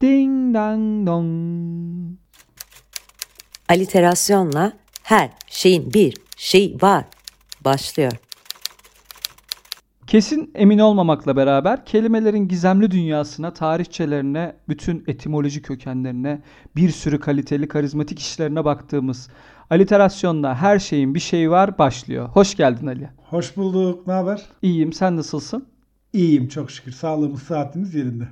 Ding dang dong. Aliterasyonla her şeyin bir şey var başlıyor. Kesin emin olmamakla beraber kelimelerin gizemli dünyasına, tarihçelerine, bütün etimoloji kökenlerine, bir sürü kaliteli karizmatik işlerine baktığımız Aliterasyonla her şeyin bir şeyi var başlıyor. Hoş geldin Ali. Hoş bulduk. Ne haber? İyiyim. Sen nasılsın? İyiyim çok şükür. Sağlığımız, saatimiz yerinde.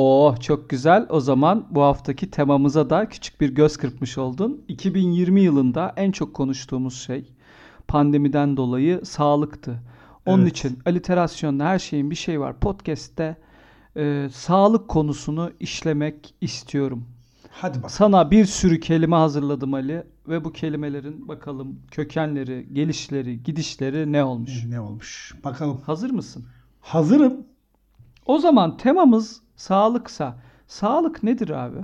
Oh çok güzel. O zaman bu haftaki temamıza da küçük bir göz kırpmış oldun. 2020 yılında en çok konuştuğumuz şey pandemiden dolayı sağlıktı. Onun Evet. için aliterasyonla her şeyin bir şey var. Podcast'te e, sağlık konusunu işlemek istiyorum. Hadi bakalım. Sana bir sürü kelime hazırladım Ali ve bu kelimelerin bakalım kökenleri, gelişleri, gidişleri ne olmuş? Ne olmuş? Bakalım. Hazır mısın? Hazırım. O zaman temamız sağlıksa sağlık nedir abi?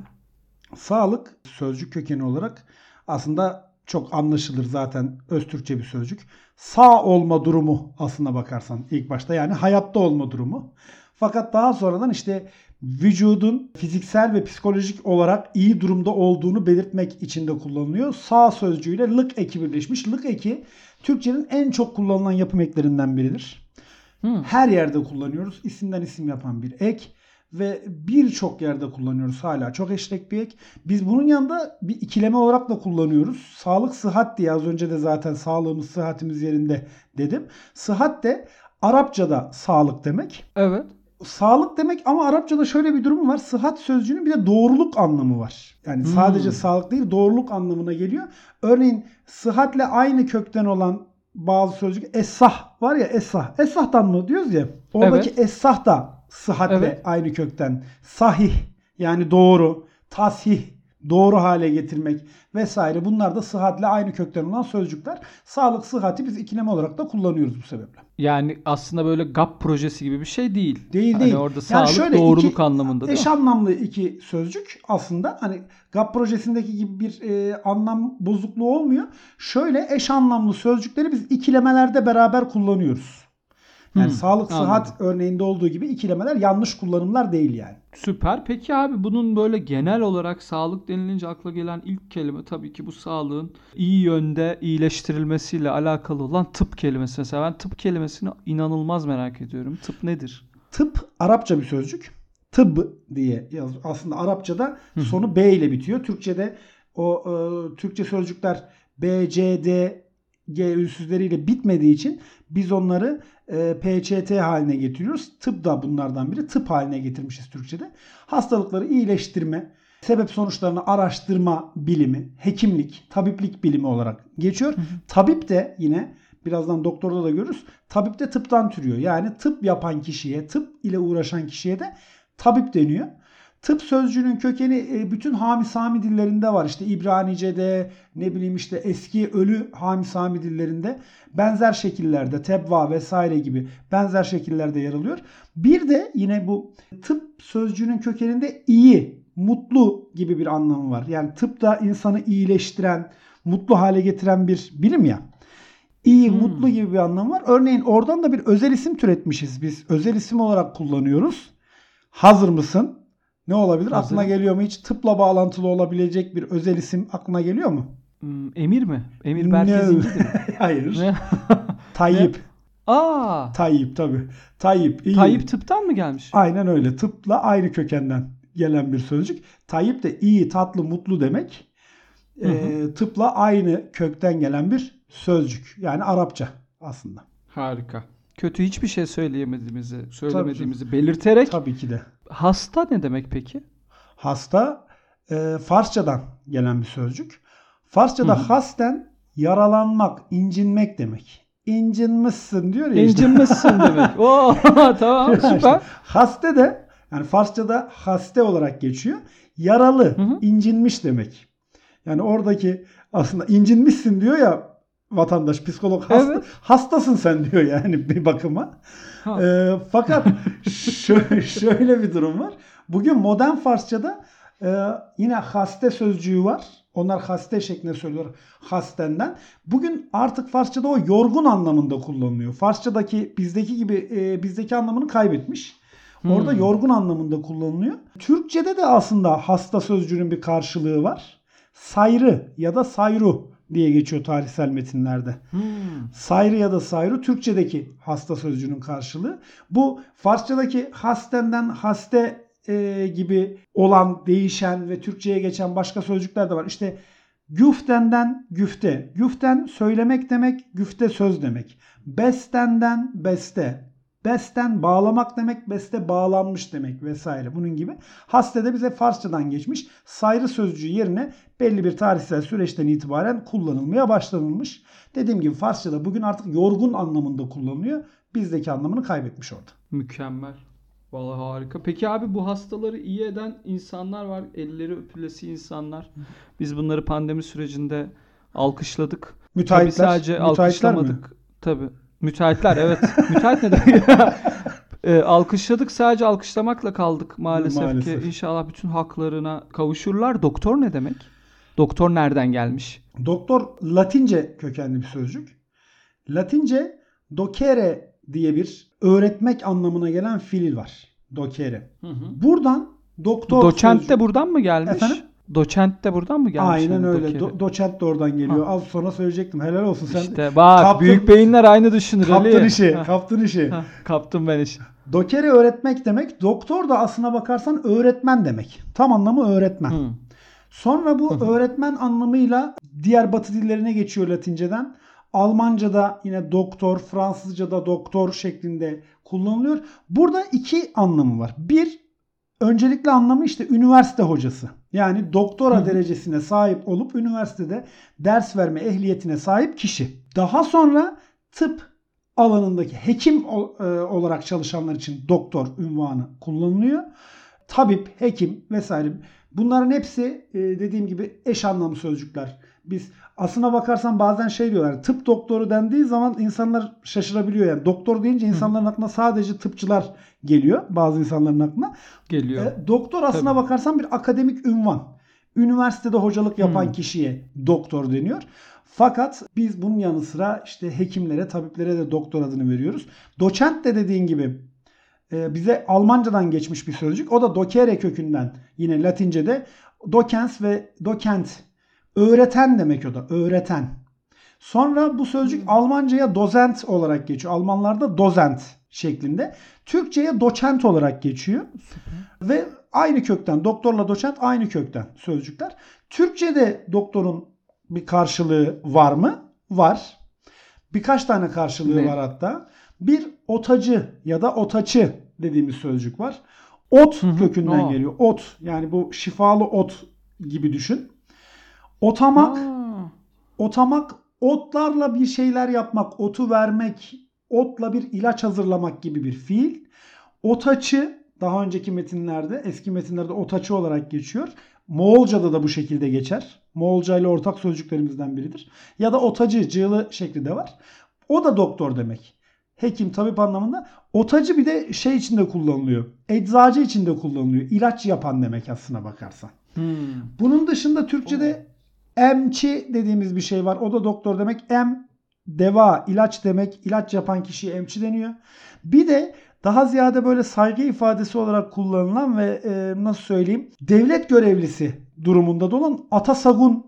Sağlık sözcük kökeni olarak aslında çok anlaşılır zaten öz Türkçe bir sözcük. Sağ olma durumu aslına bakarsan ilk başta yani hayatta olma durumu. Fakat daha sonradan işte vücudun fiziksel ve psikolojik olarak iyi durumda olduğunu belirtmek için de kullanılıyor. Sağ sözcüğüyle lık eki birleşmiş. Lık eki Türkçenin en çok kullanılan yapım eklerinden biridir. Hmm. Her yerde kullanıyoruz. İsimden isim yapan bir ek ve birçok yerde kullanıyoruz hala. Çok eşlek bir ek. Biz bunun yanında bir ikileme olarak da kullanıyoruz. Sağlık sıhhat diye az önce de zaten sağlığımız sıhhatimiz yerinde dedim. Sıhhat de Arapçada sağlık demek. Evet. Sağlık demek ama Arapçada şöyle bir durum var. Sıhhat sözcüğünün bir de doğruluk anlamı var. Yani sadece sağlık değil doğruluk anlamına geliyor. Örneğin sıhhatle aynı kökten olan bazı sözcük esah var ya esah. Esah'tan mı diyoruz ya. Oradaki esah da sıhhatle Evet. aynı kökten. Sahih yani doğru. Tasih doğru hale getirmek vesaire. Bunlar da sıhhatle aynı kökten olan sözcükler. Sağlık sıhhati biz ikileme olarak da kullanıyoruz bu sebeple. Yani aslında böyle GAP projesi gibi bir şey değil. Değil Hani değil. orada Yani sağlık şöyle doğruluk iki anlamında değil Eş anlamlı iki sözcük aslında. Hani GAP projesindeki gibi bir e, anlam bozukluğu olmuyor. Şöyle eş anlamlı sözcükleri biz ikilemelerde beraber kullanıyoruz. Yani Hmm, sağlık sıhhat anladım. örneğinde olduğu gibi ikilemeler yanlış kullanımlar değil yani. Süper. Peki abi bunun böyle genel olarak sağlık denilince akla gelen ilk kelime tabii ki bu sağlığın iyi yönde iyileştirilmesiyle alakalı olan tıp kelimesi. Mesela ben tıp kelimesini inanılmaz merak ediyorum. Tıp nedir? Tıp Arapça bir sözcük. Tıbb diye yazıyor. Aslında Arapçada sonu B ile bitiyor. Türkçede o e, Türkçe sözcükler B, C, D, G ünsüzleriyle bitmediği için biz onları e, PÇT haline getiriyoruz. Tıp da bunlardan biri. Tıp haline getirmişiz Türkçede. Hastalıkları iyileştirme, sebep sonuçlarını araştırma bilimi, hekimlik, tabiplik bilimi olarak geçiyor. Tabip de yine birazdan doktorda da görürüz. Tabip de tıptan türüyor. Yani tıp yapan kişiye, tıp ile uğraşan kişiye de tabip deniyor. Tıp sözcüğünün kökeni e, bütün Hami Sami dillerinde var. İşte İbranice'de ne bileyim işte eski ölü Hami Sami dillerinde benzer şekillerde tebva vesaire gibi benzer şekillerde yer alıyor. Bir de yine bu tıp sözcüğünün kökeninde iyi, mutlu gibi bir anlamı var. Yani tıp da insanı iyileştiren, mutlu hale getiren bir bilim ya. İyi, Hmm. mutlu gibi bir anlamı var. Örneğin oradan da bir özel isim türetmişiz biz. Özel isim olarak kullanıyoruz. Hazır mısın? Ne olabilir? Hazırım. Aklına geliyor mu hiç? Tıpla bağlantılı olabilecek bir özel isim aklına geliyor mu? Hmm, Emir mi? Emir Berkez'in No. mi? Hayır. Tayyip. Aa! Tayyip tabii. Tayyip. iyi. Tayyip tıptan mı gelmiş? Aynen öyle. Tıpla aynı kökenden gelen bir sözcük. Tayyip de iyi, tatlı, mutlu demek. Ee, tıpla aynı kökten gelen bir sözcük. Yani Arapça aslında. Harika. Kötü hiçbir şey söyleyemediğimizi, söylemediğimizi belirterek Tabii ki de. Hasta ne demek peki? Hasta e, Farsçadan gelen bir sözcük. Farsçada hasten yaralanmak, incinmek demek. İncinmişsin diyor ya işte. İncinmişsin demek. Oo, tamam süper. İşte haste de yani Farsçada haste olarak geçiyor. Yaralı, hı. incinmiş demek. Yani oradaki aslında incinmişsin diyor ya vatandaş, psikolog hasta, Evet. hastasın sen diyor yani bir bakıma. Ha. Ee, fakat şöyle, şöyle bir durum var. Bugün modern Farsçada e, yine haste sözcüğü var. Onlar haste şeklinde söylüyor hastenden. Bugün artık Farsçada o yorgun anlamında kullanılıyor. Farsçadaki bizdeki gibi e, bizdeki anlamını kaybetmiş. Orada Hmm. yorgun anlamında kullanılıyor. Türkçede de aslında hasta sözcüğünün bir karşılığı var. Sayrı ya da sayru diye geçiyor tarihsel metinlerde. Hmm. Sayrı ya da sayru Türkçedeki hasta sözcüğünün karşılığı. Bu Farsçadaki hastenden haste e, gibi olan değişen ve Türkçeye geçen başka sözcükler de var. İşte güftenden güfte. Güften söylemek demek, güfte söz demek. Bestenden beste. Besten bağlamak demek, beste bağlanmış demek vesaire bunun gibi. Haste de bize Farsçadan geçmiş. Sayrı sözcüğü yerine belli bir tarihsel süreçten itibaren kullanılmaya başlanılmış. Dediğim gibi Farsçada bugün artık yorgun anlamında kullanılıyor. Bizdeki anlamını kaybetmiş orada. Mükemmel. Vallahi harika. Peki abi bu hastaları iyi eden insanlar var. Elleri öpülesi insanlar. Biz bunları pandemi sürecinde alkışladık. Tabii Müteahhitler, sadece müteahhitler mi? alkışlamadık. Tabii. Müteahhitler evet. Müteahhit ne demek? Ee, alkışladık sadece alkışlamakla kaldık maalesef, Maalesef. ki. İnşallah bütün haklarına kavuşurlar. Doktor ne demek? Doktor nereden gelmiş? Doktor Latince kökenli bir sözcük. Latince docere diye bir öğretmek anlamına gelen fiil var. Docere. Buradan doktor Doçent sözcüğü- de buradan mı gelmiş? Efendim? Doçent de buradan mı gelmiş? Aynen yani öyle. Do- doçent de oradan geliyor. Az sonra söyleyecektim. Helal olsun sen. İşte bak Kaptın- büyük beyinler aynı düşünür kaptın Ali. işi. Ha, Kaptın işi. ha, kaptım ben işi. Dokere öğretmek demek. Doktor da aslına bakarsan öğretmen demek. Tam anlamı öğretmen. Hı. Sonra bu öğretmen anlamıyla diğer batı dillerine geçiyor Latinceden. Almanca'da yine doktor, Fransızca'da doktor şeklinde kullanılıyor. Burada iki anlamı var. Bir, öncelikli anlamı işte üniversite hocası. Yani doktora derecesine sahip olup üniversitede ders verme ehliyetine sahip kişi. Daha sonra tıp alanındaki hekim e, olarak çalışanlar için doktor ünvanı kullanılıyor. Tabip, hekim vesaire bunların hepsi e, dediğim gibi eş anlamlı sözcükler. Biz aslına bakarsan bazen şey diyorlar tıp doktoru dendiği zaman insanlar şaşırabiliyor yani. Doktor deyince insanların aklına sadece tıpçılar geliyor bazı insanların aklına. Geliyor. E, doktor aslına Tabii. bakarsan bir akademik ünvan. Üniversitede hocalık yapan Hmm. kişiye doktor deniyor. Fakat biz bunun yanı sıra işte hekimlere, tabiplere de doktor adını veriyoruz. Doçent de dediğin gibi e, bize Almancadan geçmiş bir sözcük. O da dokere kökünden yine Latince'de dokens ve dokent öğreten demek o da öğreten. Sonra bu sözcük Almanca'ya dozent olarak geçiyor. Almanlarda dozent şeklinde. Türkçe'ye doçent olarak geçiyor. Ve aynı kökten doktorla doçent aynı kökten sözcükler. Türkçe'de doktorun bir karşılığı var mı? Var. Birkaç tane karşılığı Ne? var hatta. Bir otacı ya da otaçı dediğimiz sözcük var. Ot Hı hı. kökünden Aa. geliyor. Ot yani bu şifalı ot gibi düşün. Otamak Aa, Otamak otlarla bir şeyler yapmak, otu vermek, otla bir ilaç hazırlamak gibi bir fiil. Otaçı daha önceki metinlerde, eski metinlerde otaçı olarak geçiyor. Moğolca'da da bu şekilde geçer. Moğolca ile ortak sözcüklerimizden biridir. Ya da otacı, cığlı şekli de var. O da doktor demek. Hekim, tabip anlamında. Otacı bir de şey içinde kullanılıyor. Eczacı içinde kullanılıyor. İlaç yapan demek aslına bakarsan. hmm. Bunun dışında Türkçe'de emçi dediğimiz bir şey var. O da doktor demek. Em deva, ilaç demek. İlaç yapan kişiye emçi deniyor. Bir de daha ziyade böyle saygı ifadesi olarak kullanılan ve e, nasıl söyleyeyim devlet görevlisi durumunda da olan atasagun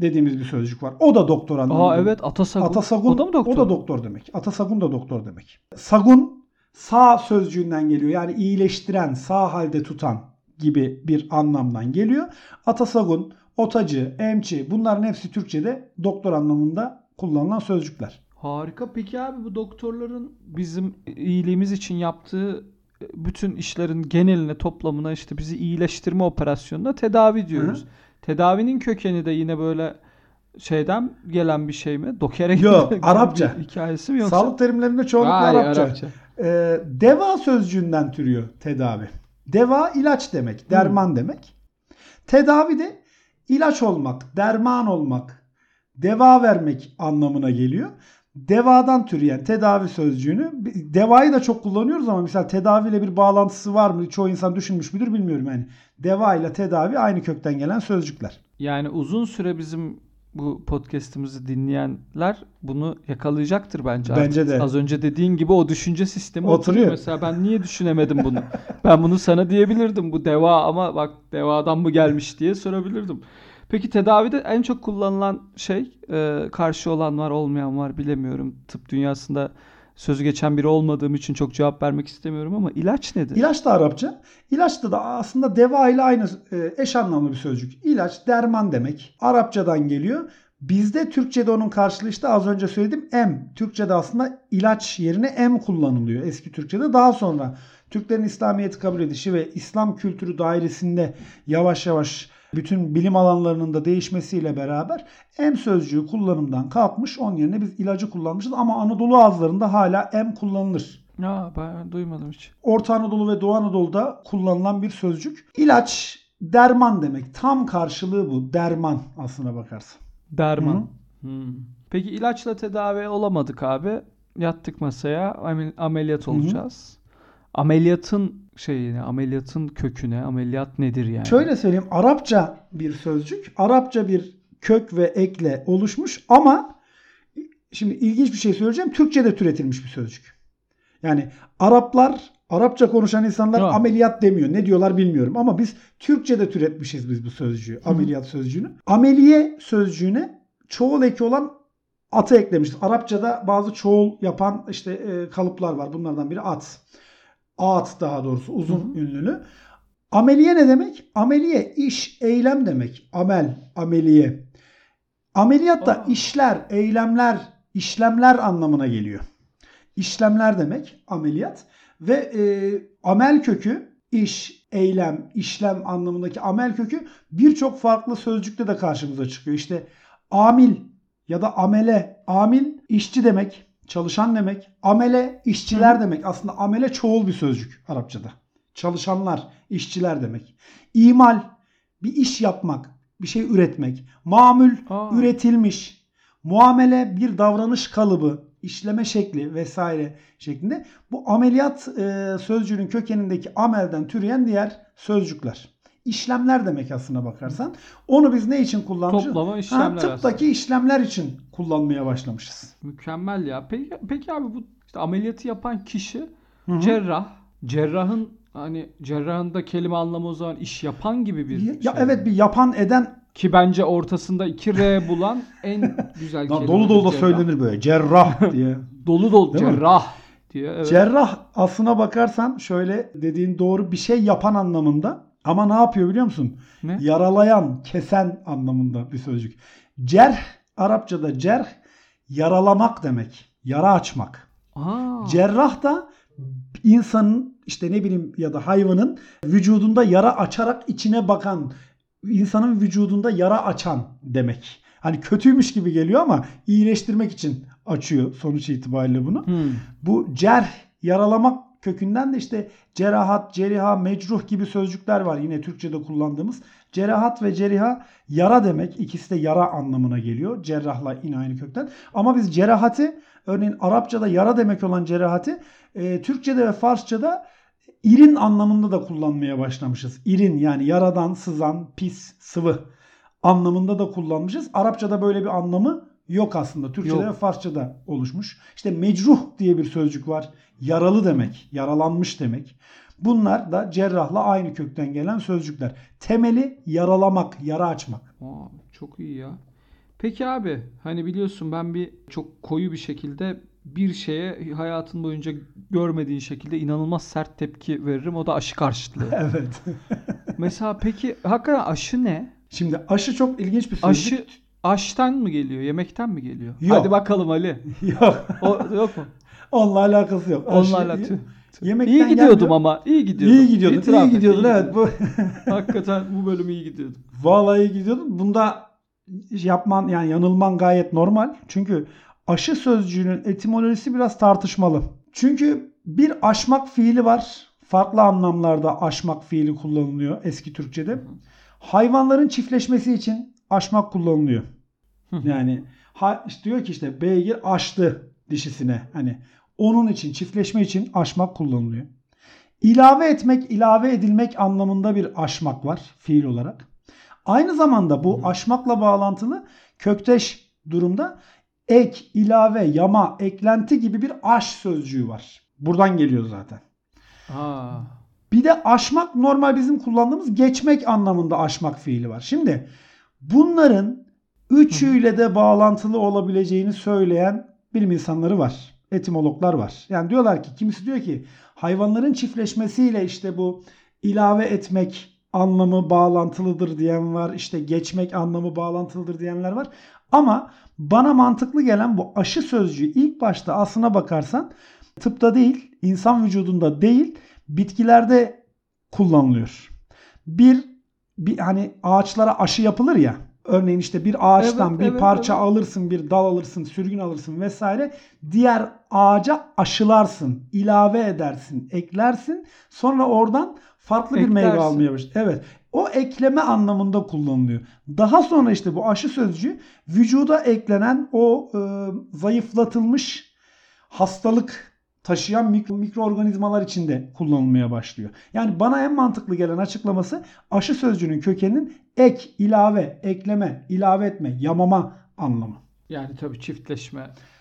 dediğimiz bir sözcük var. O da doktor anlamında. Aa evet Atasagun. Atasagun o da mı doktor? O da doktor demek. Atasagun da doktor demek. Sagun sağ sözcüğünden geliyor. Yani iyileştiren, sağ halde tutan gibi bir anlamdan geliyor. Atasagun, otacı, emçi bunların hepsi Türkçe'de doktor anlamında kullanılan sözcükler. Harika. Peki abi bu doktorların bizim iyiliğimiz için yaptığı bütün işlerin geneline toplamına işte bizi iyileştirme operasyonuna tedavi diyoruz. Tedavinin kökeni de yine böyle şeyden gelen bir şey mi? Dokere Yok, Arapça. hikayesi mi yoksa? Sağlık terimlerinde çoğunlukla Vay, Arapça. Ee, deva sözcüğünden türüyor tedavi. Deva ilaç demek, derman demek. Tedavi de ilaç olmak, derman olmak, deva vermek anlamına geliyor. Devadan türeyen tedavi sözcüğünü devayı da çok kullanıyoruz ama mesela tedaviyle bir bağlantısı var mı? Çoğu insan düşünmüş müdür bilmiyorum yani. Deva ile tedavi aynı kökten gelen sözcükler. Yani uzun süre bizim bu podcast'imizi dinleyenler bunu yakalayacaktır bence. Bence Artık de. Az önce dediğin gibi o düşünce sistemi oturuyor. Oturuyor. Mesela ben niye düşünemedim bunu? ben bunu sana diyebilirdim. Bu deva ama bak devadan mı gelmiş diye sorabilirdim. Peki tedavide en çok kullanılan şey e, karşı olan var olmayan var bilemiyorum. Tıp dünyasında sözü geçen biri olmadığım için çok cevap vermek istemiyorum ama ilaç nedir? İlaç da Arapça. İlaç da, da aslında deva ile aynı e, eş anlamlı bir sözcük. İlaç derman demek. Arapçadan geliyor. Bizde Türkçe'de onun karşılığı işte az önce söyledim em. Türkçe'de aslında ilaç yerine em kullanılıyor eski Türkçe'de. Daha sonra Türklerin İslamiyet'i kabul edişi ve İslam kültürü dairesinde yavaş yavaş bütün bilim alanlarının da değişmesiyle beraber em sözcüğü kullanımdan kalkmış. Onun yerine biz ilacı kullanmışız ama Anadolu ağızlarında hala em kullanılır. Ya ben duymadım hiç. Orta Anadolu ve Doğu Anadolu'da kullanılan bir sözcük. İlaç derman demek. Tam karşılığı bu. Derman aslına bakarsın. Derman. Hmm. Peki ilaçla tedavi olamadık abi. Yattık masaya amel- ameliyat olacağız. Ameliyatın şeyine, ameliyatın köküne, ameliyat nedir yani? Şöyle söyleyeyim. Arapça bir sözcük. Arapça bir kök ve ekle oluşmuş ama şimdi ilginç bir şey söyleyeceğim. Türkçe'de türetilmiş bir sözcük. Yani Araplar Arapça konuşan insanlar Tamam. ameliyat demiyor. Ne diyorlar bilmiyorum ama biz Türkçe'de türetmişiz biz bu sözcüğü. Ameliyat sözcüğünü. Ameliye sözcüğüne çoğul eki olan atı eklemişiz. Arapçada bazı çoğul yapan işte e, kalıplar var. Bunlardan biri at. At daha doğrusu uzun Hı hı. ünlülü. Ameliye ne demek? Ameliye iş, eylem demek. Amel, ameliye. Ameliyat da Aa. işler, eylemler, işlemler anlamına geliyor. İşlemler demek ameliyat ve e, amel kökü iş, eylem, işlem anlamındaki amel kökü birçok farklı sözcükte de karşımıza çıkıyor. İşte amil ya da amele, amil işçi demek, çalışan demek. Amele işçiler demek. Aslında amele çoğul bir sözcük Arapçada. Çalışanlar, işçiler demek. İmal bir iş yapmak, bir şey üretmek. Mamül Aa. üretilmiş. Muamele bir davranış kalıbı, işleme şekli vesaire şeklinde. Bu ameliyat e, sözcüğünün kökenindeki amelden türeyen diğer sözcükler. İşlemler demek aslına bakarsan. Onu biz ne için kullanmışız? Toplama Ha, işlemler tıptaki işlemler için kullanmaya başlamışız. Mükemmel ya. Peki, peki abi bu işte ameliyatı yapan kişi Hı hı. cerrah. Cerrahın hani cerrahın da kelime anlamı o zaman iş yapan gibi bir Ya, şey. ya evet bir yapan eden Ki bence ortasında iki R bulan en güzel kelime. dolu dolu da cerrah. söylenir böyle. Cerrah diye. Dolu dolu Değil mi? cerrah diye. Evet. Cerrah aslına bakarsan şöyle dediğin doğru bir şey yapan anlamında ama ne yapıyor biliyor musun? Ne? Yaralayan, kesen anlamında bir sözcük. Cerh Arapçada cerh yaralamak demek. Yara açmak. Aa, Cerrah da insanın işte ne bileyim ya da hayvanın vücudunda yara açarak içine bakan, insanın vücudunda yara açan demek. Hani kötüymüş gibi geliyor ama iyileştirmek için açıyor sonuç itibariyle bunu. hmm. Bu cerh, yaralamak kökünden de işte cerahat, ceriha, mecruh gibi sözcükler var yine Türkçe'de kullandığımız. Cerahat ve ceriha yara demek. İkisi de yara anlamına geliyor. Cerrahla yine aynı kökten. Ama biz cerahati örneğin Arapçada yara demek olan cerahati e, Türkçe'de ve Farsça'da irin anlamında da kullanmaya başlamışız. İrin yani yaradan sızan, pis, sıvı anlamında da kullanmışız. Arapçada böyle bir anlamı yok aslında. Türkçe'de Yok. ve Farsça'da oluşmuş. İşte mecruh diye bir sözcük var. Yaralı demek, yaralanmış demek. Bunlar da cerrahla aynı kökten gelen sözcükler. Temeli yaralamak, yara açmak. Aa, çok iyi ya. Peki abi hani biliyorsun ben bir çok koyu bir şekilde bir şeye hayatın boyunca görmediğin şekilde inanılmaz sert tepki veririm. O da aşı karşıtlığı. Evet. Mesela peki hakikaten aşı ne? Şimdi aşı çok ilginç bir sözcük. Aşı aştan mı geliyor? Yemekten mi geliyor? Yok. Hadi bakalım Ali. Yok. O, yok mu? Onunla alakası yok. Onunla alakası- Yemekten İyi gidiyordum gelmiyor. ama. iyi gidiyordum. İyi gidiyordun. İtiraf iyi gidiyordun. iyi evet. Bu Hakikaten bu bölüm iyi gidiyordum. Vallahi iyi gidiyordun. Bunda yapman yani yanılman gayet normal. Çünkü aşı sözcüğünün etimolojisi biraz tartışmalı. Çünkü bir aşmak fiili var. Farklı anlamlarda aşmak fiili kullanılıyor eski Türkçe'de. Hayvanların çiftleşmesi için aşmak kullanılıyor. Yani ha, işte diyor ki işte beygir aştı dişisine. Hani onun için çiftleşme için aşmak kullanılıyor. İlave etmek, ilave edilmek anlamında bir aşmak var fiil olarak. Aynı zamanda bu aşmakla bağlantılı kökteş durumda ek, ilave, yama, eklenti gibi bir aş sözcüğü var. Buradan geliyor zaten. Ha. Bir de aşmak normal bizim kullandığımız geçmek anlamında aşmak fiili var. Şimdi bunların üçüyle de bağlantılı olabileceğini söyleyen bilim insanları var. Etimologlar var. Yani diyorlar ki kimisi diyor ki hayvanların çiftleşmesiyle işte bu ilave etmek anlamı bağlantılıdır diyen var. İşte geçmek anlamı bağlantılıdır diyenler var. Ama bana mantıklı gelen bu aşı sözcüğü ilk başta aslına bakarsan tıpta değil, insan vücudunda değil, bitkilerde kullanılıyor. Bir, bir hani ağaçlara aşı yapılır ya. Örneğin işte bir ağaçtan Evet, bir evet, parça evet. alırsın, bir dal alırsın, sürgün alırsın vesaire. Diğer ağaca aşılarsın, ilave edersin, eklersin. Sonra oradan farklı bir meyve Eklersin. almaya başlar. Evet. O ekleme anlamında kullanılıyor. Daha sonra işte bu aşı sözcüğü vücuda eklenen o e, zayıflatılmış hastalık taşıyan mikro, mikroorganizmalar içinde kullanılmaya başlıyor. Yani bana en mantıklı gelen açıklaması aşı sözcüğünün kökeninin ek, ilave, ekleme, ilave etme, yamama anlamı. Yani tabii çiftleşme.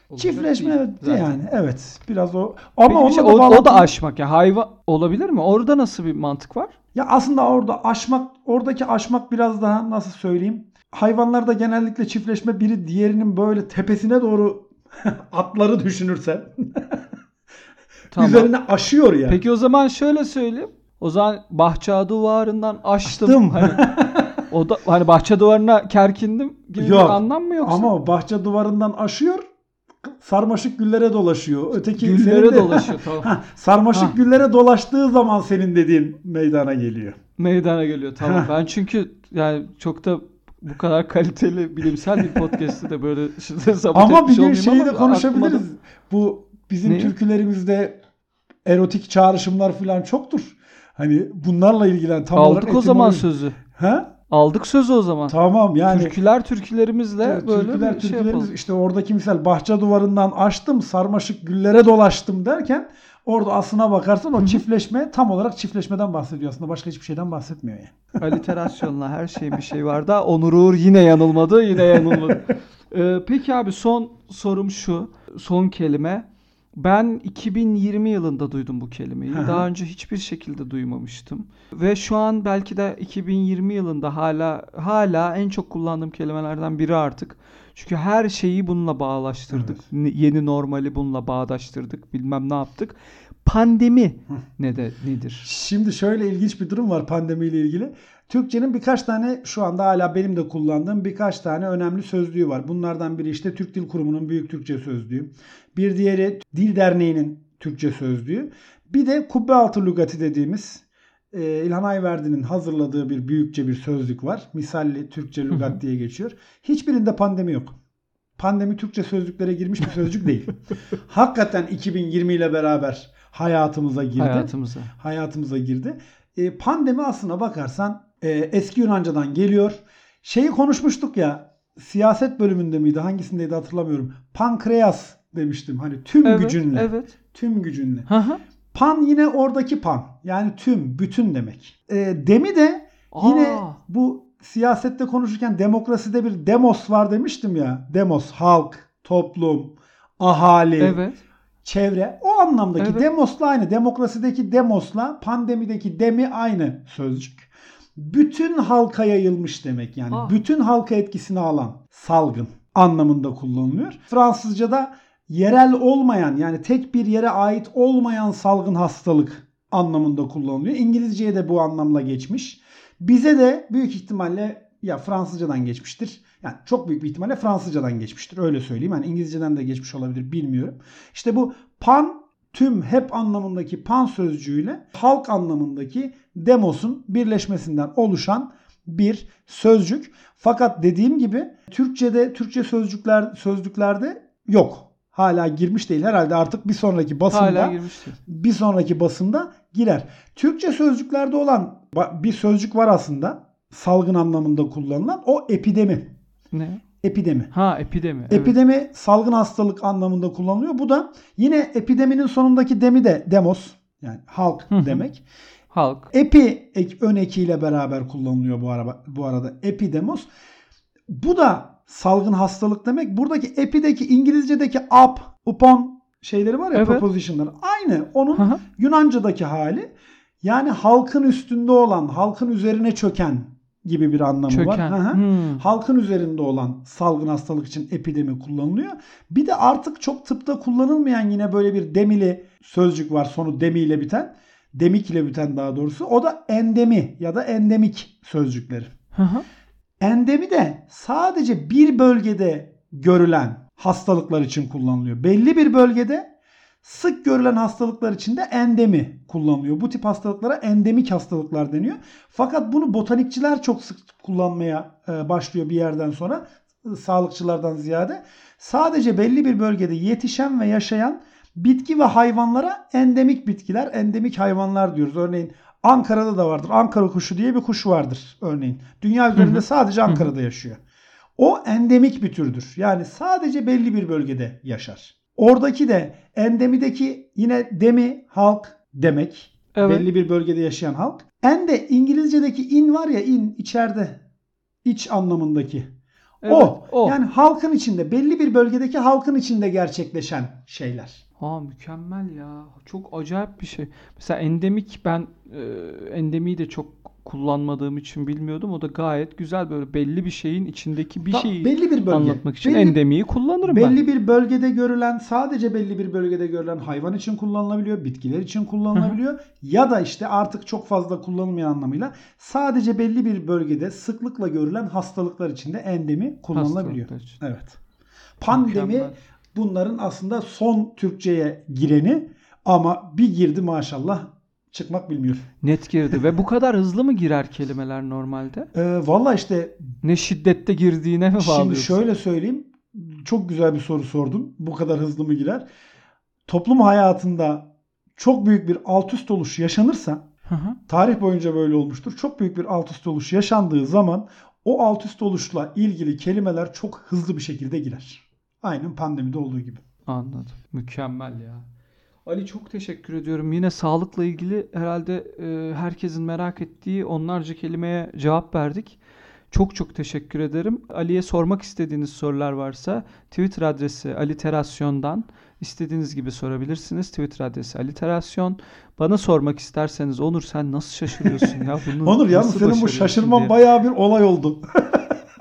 olacak Çiftleşme evet zaten. yani evet biraz o ama Peki şey, da o, o da aşmak ya hayvan olabilir mi? Orada nasıl bir mantık var? Ya aslında orada aşmak, oradaki aşmak biraz daha nasıl söyleyeyim? Hayvanlarda genellikle çiftleşme biri diğerinin böyle tepesine doğru atları düşünürsen Tamam. üzerine aşıyor ya. Peki o zaman şöyle söyleyeyim. O zaman bahçe duvarından açtım. Açtım. Hani, o da hani bahçe duvarına kerkindim gibi Yok. bir anlam mı yoksa? Ama bahçe duvarından aşıyor sarmaşık güllere dolaşıyor. Öteki güllere de- dolaşıyor tamam. Ha, sarmaşık Ha. güllere dolaştığı zaman senin dediğin meydana geliyor. Meydana geliyor tamam. Ben çünkü yani çok da bu kadar kaliteli bilimsel bir podcast'ı da böyle işte sabot Ama bir gün şeyi de konuşabiliriz. da- Bu bizim Ne? türkülerimizde erotik çağrışımlar falan çoktur. Hani bunlarla ilgilen tam olarak Aldık o zaman sözü. Ha? Aldık sözü o zaman. Tamam yani. Türküler türkülerimizle Evet, böyle türküler, bir şey türkülerimiz yapalım. işte oradaki misal bahçe duvarından açtım sarmaşık güllere dolaştım derken orada aslına bakarsan o çiftleşme tam olarak çiftleşmeden bahsediyor aslında başka hiçbir şeyden bahsetmiyor yani. Aliterasyonla her şeyin bir şey var da Onur Uğur yine yanılmadı yine yanılmadı. Ee, peki abi son sorum şu. Son kelime. Ben 2020 yılında duydum bu kelimeyi. Daha önce hiçbir şekilde duymamıştım. Ve şu an belki de 2020 yılında hala hala en çok kullandığım kelimelerden biri artık. Çünkü her şeyi bununla bağlaştırdık. Evet. Yeni normali bununla bağdaştırdık. Bilmem ne yaptık. Pandemi ne de nedir? Şimdi şöyle ilginç bir durum var pandemiyle ilgili. Türkçenin birkaç tane şu anda hala benim de kullandığım birkaç tane önemli sözlüğü var. Bunlardan biri işte Türk Dil Kurumu'nun Büyük Türkçe Sözlüğü. Bir diğeri Dil Derneği'nin Türkçe Sözlüğü. Bir de Kubbe Altı Lügati dediğimiz e, İlhan Ayverdi'nin hazırladığı bir büyükçe bir sözlük var. Misalli Türkçe Lügat diye geçiyor. Hiçbirinde pandemi yok. Pandemi Türkçe sözlüklere girmiş bir sözcük değil. Hakikaten 2020 ile beraber hayatımıza girdi Hayatımıza. hayatımıza girdi. E, pandemi aslına bakarsan e, eski Yunanca'dan geliyor. Şeyi konuşmuştuk ya siyaset bölümünde miydi hangisindeydi hatırlamıyorum. Pankreas demiştim hani tüm Evet, gücünle. evet. Tüm gücünle. Hı hı. Pan yine oradaki pan. Yani tüm, bütün demek. E, demi de yine Aa. bu siyasette konuşurken demokraside bir demos var demiştim ya. Demos, halk, toplum, ahali Evet. çevre o anlamdaki Evet. demosla aynı. Demokrasideki demosla pandemideki demi aynı sözcük. Bütün halka yayılmış demek yani. Ah. Bütün halka etkisini alan salgın anlamında kullanılıyor. Fransızca'da yerel olmayan yani tek bir yere ait olmayan salgın hastalık anlamında kullanılıyor. İngilizceye de bu anlamla geçmiş. Bize de büyük ihtimalle ya Fransızcadan geçmiştir. Yani çok büyük bir ihtimalle Fransızcadan geçmiştir. Öyle söyleyeyim. Yani İngilizceden de geçmiş olabilir bilmiyorum. İşte bu pan tüm hep anlamındaki pan sözcüğüyle halk anlamındaki demosun birleşmesinden oluşan bir sözcük. Fakat dediğim gibi Türkçede Türkçe sözcükler sözlüklerde yok. Hala girmiş değil. Herhalde artık bir sonraki basında bir sonraki basında girer. Türkçe sözcüklerde olan bir sözcük var aslında. Salgın anlamında kullanılan. O epidemi. Ne? Epidemi. Ha epidemi. evet. Epidemi salgın hastalık anlamında kullanılıyor. Bu da yine epideminin sonundaki demi de demos yani halk demek. Halk. Epi ek, ön ekiyle beraber kullanılıyor bu araba bu arada. Epidemos. Bu da salgın hastalık demek. Buradaki epideki İngilizce'deki up, upon şeyleri var ya Evet. prepositionları. Aynı onun hı. Yunanca'daki hali. Yani halkın üstünde olan, halkın üzerine çöken gibi bir anlamı var. Çöken. Hı hı. Hmm. Halkın üzerinde olan salgın hastalık için epidemi kullanılıyor. Bir de artık çok tıpta kullanılmayan yine böyle bir demili sözcük var. Sonu demiyle biten. Demik ile biten daha doğrusu. O da endemi ya da endemik sözcükleri. Hı hı. Endemi de sadece bir bölgede görülen hastalıklar için kullanılıyor. Belli bir bölgede sık görülen hastalıklar için de endemi kullanılıyor. Bu tip hastalıklara endemik hastalıklar deniyor. Fakat bunu botanikçiler çok sık kullanmaya e, başlıyor bir yerden sonra e, sağlıkçılardan ziyade. Sadece belli bir bölgede yetişen ve yaşayan bitki ve hayvanlara endemik bitkiler, endemik hayvanlar diyoruz. Örneğin Ankara'da da vardır. Ankara kuşu diye bir kuş vardır örneğin. Dünya üzerinde sadece Ankara'da yaşıyor. O endemik bir türdür. Yani sadece belli bir bölgede yaşar. Oradaki de endemideki yine demi halk demek. Evet. Belli bir bölgede yaşayan halk. En de İngilizce'deki in var ya in içeride iç anlamındaki. Evet, o. o. Yani halkın içinde belli bir bölgedeki halkın içinde gerçekleşen şeyler. Ha mükemmel ya. Çok acayip bir şey. Mesela endemik ben e, endemiyi de çok kullanmadığım için bilmiyordum. O da gayet güzel böyle belli bir şeyin içindeki bir Ta- şeyi belli bir bölge. anlatmak için Belli- endemiyi kullanırım ben. Belli bir bölgede görülen, sadece belli bir bölgede görülen hayvan için kullanılabiliyor, bitkiler için kullanılabiliyor ya da işte artık çok fazla kullanılmayan anlamıyla sadece belli bir bölgede sıklıkla görülen hastalıklar için de endemi kullanılabiliyor. Evet. Pandemi Mükemmel. Bunların aslında son Türkçeye gireni ama bir girdi maşallah çıkmak bilmiyor. Net girdi ve bu kadar hızlı mı girer kelimeler normalde? Ee, Valla işte Ne şiddette girdiğine mi Şimdi bağlıyorsun? şöyle söyleyeyim. Çok güzel bir soru sordun. Bu kadar hızlı mı girer? Toplum hayatında çok büyük bir alt üst oluş yaşanırsa Hı hı. tarih boyunca böyle olmuştur. Çok büyük bir alt üst oluş yaşandığı zaman o alt üst oluşla ilgili kelimeler çok hızlı bir şekilde girer. Aynen pandemide olduğu gibi. Anladım. Mükemmel ya. Ali çok teşekkür ediyorum. Yine sağlıkla ilgili herhalde e, herkesin merak ettiği onlarca kelimeye cevap verdik. Çok çok teşekkür ederim. Ali'ye sormak istediğiniz sorular varsa Twitter adresi aliterasyondan istediğiniz gibi sorabilirsiniz. Twitter adresi aliterasyon. Bana sormak isterseniz Onur sen nasıl şaşırıyorsun ya? Bunu Onur yalnız senin bu şaşırman diye. bayağı bir olay oldu.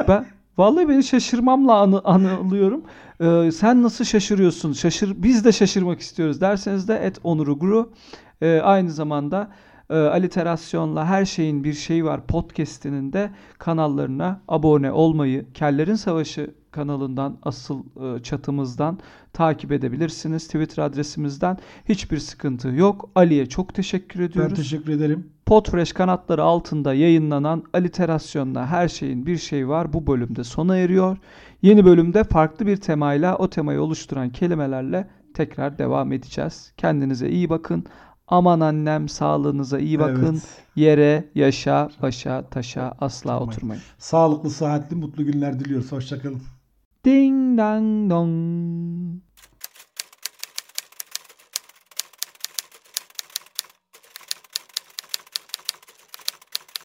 Ben vallahi beni şaşırmamla anı, anılıyorum. Ee, sen nasıl şaşırıyorsun? Şaşır biz de şaşırmak istiyoruz derseniz de et onuruguru. Ee, aynı zamanda e, aliterasyonla her şeyin bir şeyi var podcast'inin de kanallarına abone olmayı, Kellerin Savaşı kanalından asıl e, çatımızdan takip edebilirsiniz. Twitter adresimizden hiçbir sıkıntı yok. Ali'ye çok teşekkür Ben ediyoruz. teşekkür ederim. Podfresh kanatları altında yayınlanan aliterasyonla her şeyin bir şeyi var bu bölümde sona eriyor. Yeni bölümde farklı bir temayla o temayı oluşturan kelimelerle tekrar devam edeceğiz. Kendinize iyi bakın. Aman annem sağlığınıza iyi bakın. Evet. Yere, yaşa, başa, taşa asla Oturmayın. oturmayın. Sağlıklı, sıhhatli, mutlu günler diliyoruz. Hoşçakalın. Ding dang dong.